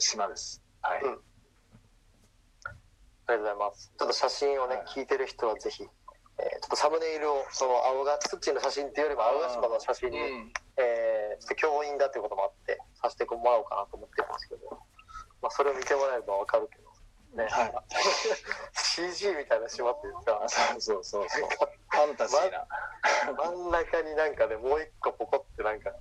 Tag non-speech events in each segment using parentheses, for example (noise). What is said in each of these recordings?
島です。はい。うんありがとうございます。ちょっと写真をね、はい聞いてる人はぜひ、えーちょっとサムネイルを、その青が、ツッチーの写真っていうよりも青ヶ島の写真に、うん。えーちょっと教員だっていうこともあって、させてもらおうかなと思ってるんですけど、まあ、それを見てもらえればわかるけど、ね、はい。(laughs) CG みたいな島っていうか、そうそうそう。(laughs) ファンタジーな。真ん中になんかね、もう一個ポコってなんか、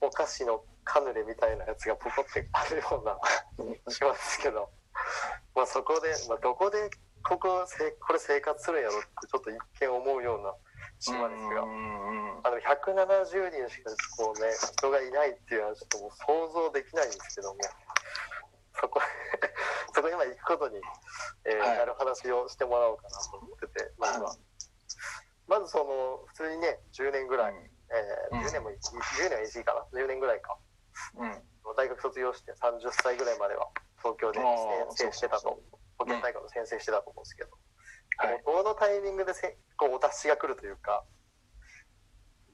お菓子のカヌレみたいなやつがポコってあるような (laughs) 島ですけど、まあそこで、まあどこでここせこれ生活するんやろってちょっと一見思うような島ですが。あの170人しかこうね人がいないっていうのはちょっともう想像できないんですけども、そこ (laughs) そこに今行くことに、えーはい。なる話をしてもらおうかなと思ってて、まずは。まずその普通にね10年ぐらい、えーうん10年もい10年は言い過ぎかな。10年ぐらいかうん。大学卒業して30歳ぐらいまでは東京で先生してたと保健体育の先生してたと思うんですけど、はい。どのタイミングでせこうお達しが来るというか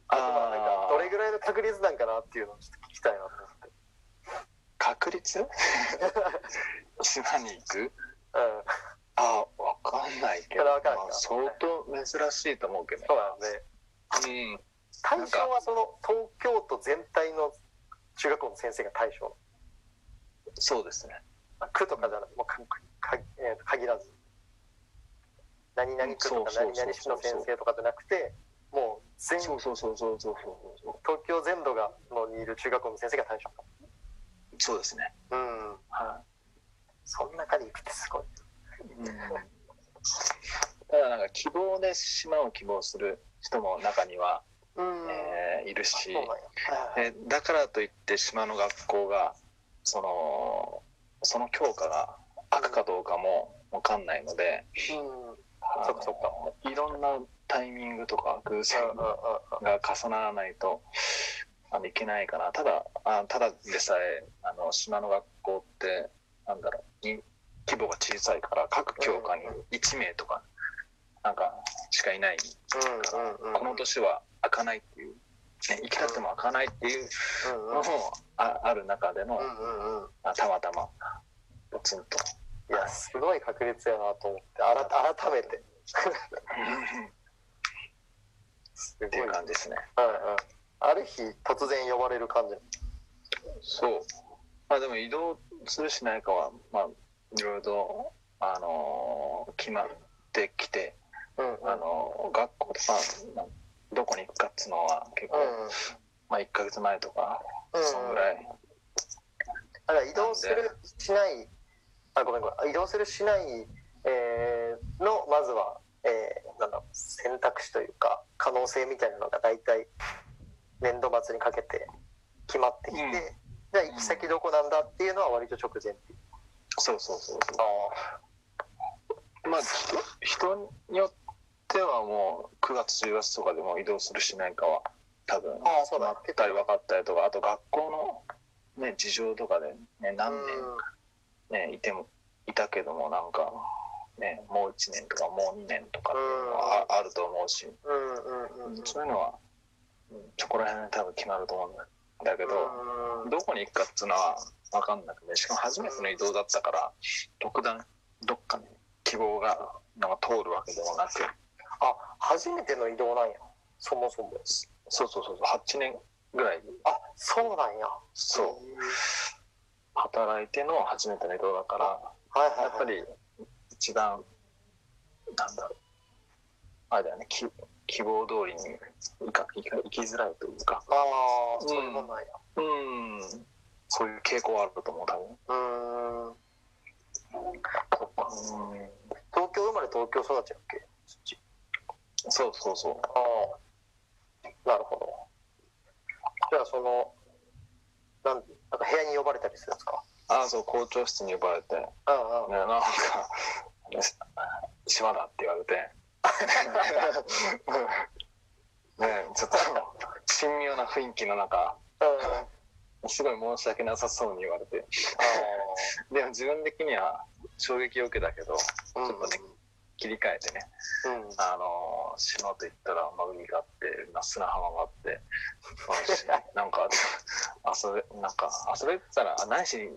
あとまあなんかあどれぐらいの確率なんかなっていうのをちょっと聞きたいなと思って。確率？(laughs) 島に行く？うん。あわかんないけど、まあ相当珍しいと思うけどそうだね。うん。対象はその東京都全体の中学校の先生が対象。そうですねあ区とかじゃなくもうかか、えーと限らず。何々区とか何々市の先生とかじゃなくて、もう全そうそうそうそうそうそう東京全土がのにいる中学校の先生が対象か。そうですねうん。はその中で行くってすごい。い、うん、ただなんか希望で島を希望する人も中には、うん。えーいるし。えだからといって島の学校がそのその教科が悪かどうかも分かんないので、うん。そっかそっか。いろんなタイミングとか偶然が重ならないとあのいけないかな。ただあただでさえあの島の学校ってなんだろうに規模が小さいから各教科に1名とかなんかしかいないうんうんうん。この年は開かないっていう、ね、行きたっても開かないっていう。のもあある中での、うんうんたまたま。ポツンと。いやすごい確率やなと思って。改めて。(laughs) すごい。っていう感じですね。うんうんある日突然呼ばれる感じ。そう。まあでも移動するしないかは、まあ、いろいろと、あのー決まってきて、うんうん。あのー学校で、まあ、どこに行くかっつうのは結構、まあ1ヶ月前とか、うん。そのぐらい。だから移動するしないあごめんごめん。移動するしない、えーのまずは、えーなんだ選択肢というか可能性みたいなのが大体年度末にかけて決まってきて、うん。じゃあ行き先どこなんだっていうのは割と直前っていう。そうそうそうあそう。まあ、人人によってはもう9月10月とかでも移動するしないかは。多分ああそうだったり分かったりとかあと学校の、ね、事情とかで、ね、何年、ね、いてもいたけどもなんか、ね、もう1年とかもう2年とかっていうのはああると思うし、そういうのはうんそこら辺で多分決まると思うんだけど、うん。どこに行くかっていうのは分かんなくてしかも初めての移動だったから特段どっかに希望がなんか通るわけでもなくあ初めての移動なんや。そもそもそうそうそうそう。8年ぐらい。あそうなんや。そう。働いての初めての移動だからはいはい、はい、やっぱり一番なんだろう。あれだよね。き希望通りに行か行きづらいというか。ああそういうもんなんや。うん。そういう傾向はあると思う多分。うーん。うん。東京生まれ東京育ちやっけ？そうそうそう。ああなるほど。じゃあそのなんなんか部屋に呼ばれたりするんですか？ああそう校長室に呼ばれて、ね、うんうん。なんか「(laughs) 島だ」って言われて。(laughs) ねちょっと神妙な雰囲気の中うん。すごい申し訳なさそうに言われて。でも自分的には衝撃を受けたけどちあょっとね切り替えてね。うん。うんあの島といったら、まあ、海があってまあ砂浜があって、(laughs) なんか遊べ、なんか遊べてたら、あ何しに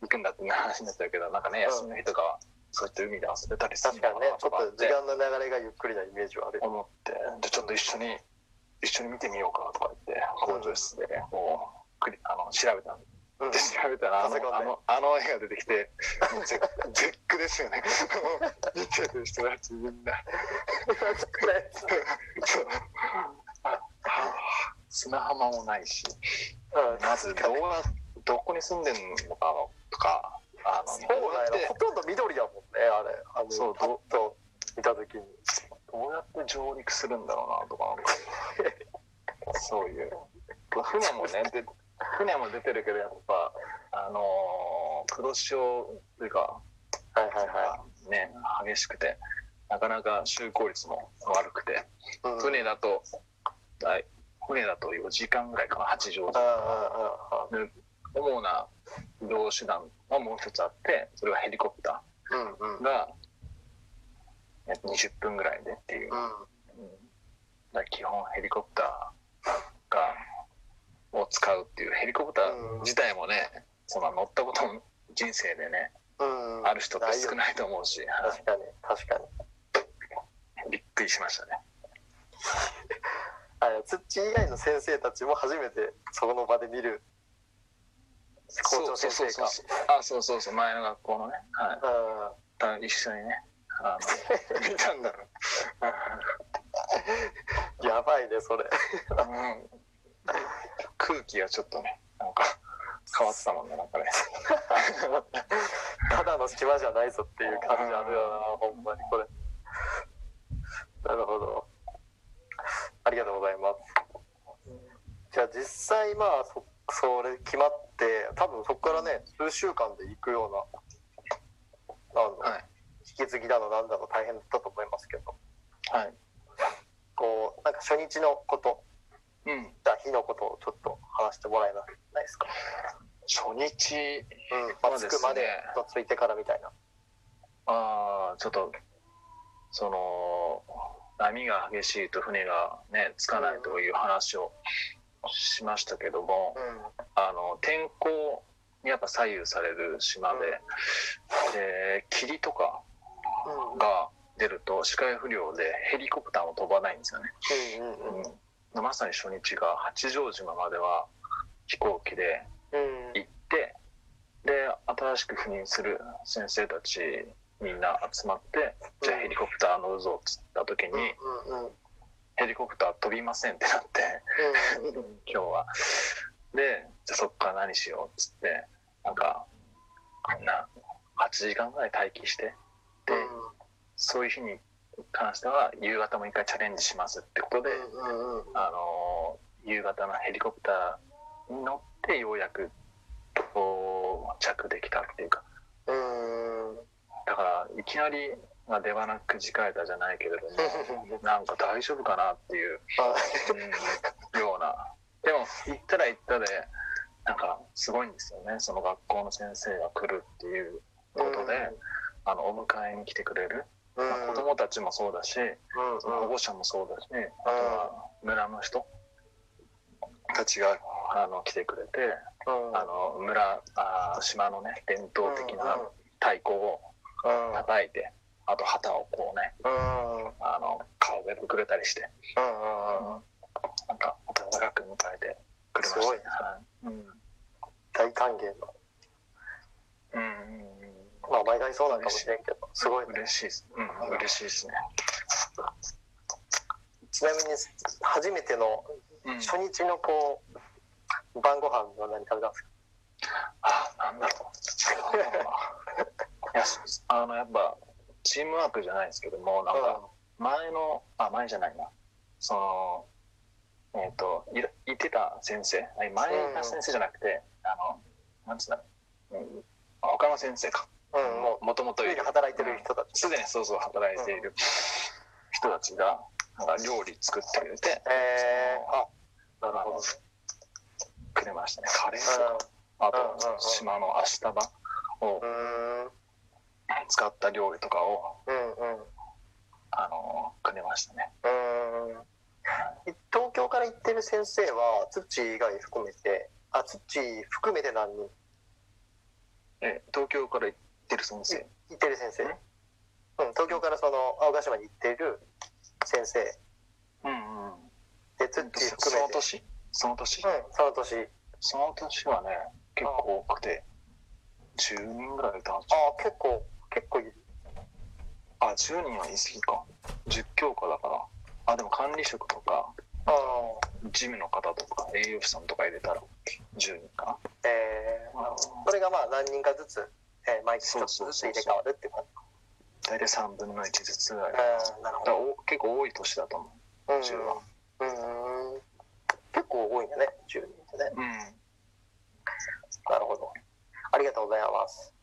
行くんだって話になっちゃうけど、なんかね、休みの日とかは、そうやって海で遊べたりする確かにねのかな、ちょっと時間の流れがゆっくりなイメージはある。思って、で、ちょっと一緒に、一緒に見てみようかとか言って、工場室で、もう、あの調べたんでうんで、調べたら、あの、あの、あの絵が出てきて、絶絶句ですよね。(laughs) 見てる人たちみんな。そうあ砂浜もないし、うんまずどうや、どこに住んでんのかとか、あの、そうだよほとんど緑だもんねあれあのそうパッと見た時にどうやって上陸するんだろうなとか、(laughs) そういう。船もね、で船も出てるけど、やっぱ、あのー黒潮というか、はいはいはね、激しくて、なかなか就航率も悪くて、い、うん、船だと、船だと4時間ぐらいかな、八丈島。あ主な移動手段はもう一つあって、それはヘリコプターが、えっと20分ぐらいでっていう。うん。うん。だ基本ヘリコプターがを使うっていうヘリコプター自体もね、その乗ったことも人生でね、うん。ある人って少ないと思うし、は確かに確かに。いびっくりしましたね。あれツッチー以外の先生たちも初めてその場で見る。校長先生か。そうそうそうあ、そうそうそう、前の学校のね、はい。た一緒にね、あの、(laughs) 見たんだろう。うんやばいねそれ。うん空気がちょっとね、なんか変わってたもんね、なんかね。(laughs) ただの島じゃないぞっていう感じあるよなほんまにこれなるほどありがとうございますじゃあ実際まあそそれ決まって多分そこからね数週間で行くようなあの、はい。引き継ぎだのなんだの大変だったと思いますけどはい。こうなんか初日のことうん。だ日のことをちょっと話してもらえないですか？初日、うんまあ、着くまでと着いてからみたいな。ああ、ちょっと、その、波が激しいと船がね、つかないという話をしましたけども、うん。あの、天候にやっぱ左右される島で、で、霧とかうん。が出ると視界不良でヘリコプターも飛ばないんですよね。うんうんうん。うん、まさに初日が八丈島までは飛行機でうん。行ってで新しく赴任する先生たちみんな集まってじゃあヘリコプター乗るぞっつった時にうんうんヘリコプター飛びませんってなって (laughs) 今日は。でじゃあそっから何しようっつってなんかな8時間ぐらい待機してでそういう日に関しては夕方も一回チャレンジしますってことで、あの夕方のヘリコプターに乗ってようやく到着できたっていうか。うん。だからいきなり、まあ、出花くじかれたじゃないけれどもなんか大丈夫かなっていう、あ。うんような。でも行ったら行ったでなんかすごいんですよね。その学校の先生が来るっていうことで、あのお迎えに来てくれる、うんまあ、子供たちもそうだし、うんその保護者もそうだし、あとは村の人たちがあの来てくれて、うん。あの村あー島のね伝統的な太鼓をうん。うん叩いて、あと旗をこうねうん。あの顔でくれたりして、うんうんなんか温かく迎えてくれましたね。すごいはい。うん。大歓迎の。うんまあ毎回そうなんかもしれんけどすごいね嬉しいです。うん、嬉しいですね。ちなみに初めてのうん、初日のこう晩ご飯は何食べたんですか？あ、なんだろう。(laughs) いや、あの、やっぱ、チームワークじゃないですけども、なんか、前の、あ、前じゃないな。その、えっ、と、いら言ってた先生、あ前の先生じゃなくて、あの、なんつうんだろう。うん、他の先生か。うんももともとうすでに働いてる人たち。すでにそうそう働いている人たちが、なんか料理作ってくれて、えー、ああなるほど。のくれましたね。カレーとか、あと、島のアシタバをうん。使った料理とかを、うんうん。あの、くれましたね。うん。東京から行ってる先生は土以外含めてあツッチー含めて何人？え東京から行ってる先生。行ってる先生うん東京からその青ヶ島に行っている先生。うんうんでツッチーそ含めて。の年？その年？うんその年。その年はね結構多くて10人ぐらいいたはずああ結構結構いる。あ10人は言い過ぎか。10教科だから。あでも管理職とかああ事務の方とか栄養士さんとか入れたら10人かえー、なそれがまあ何人かずつ、えー毎日ちょっとずつ入れ替わるって感じ。大体3分の1ずつ。ぐらいなるほどお結構多い年だと思う。ん。う10は。うん。結構多いんだね。10人ってね。うん。なるほど。ありがとうございます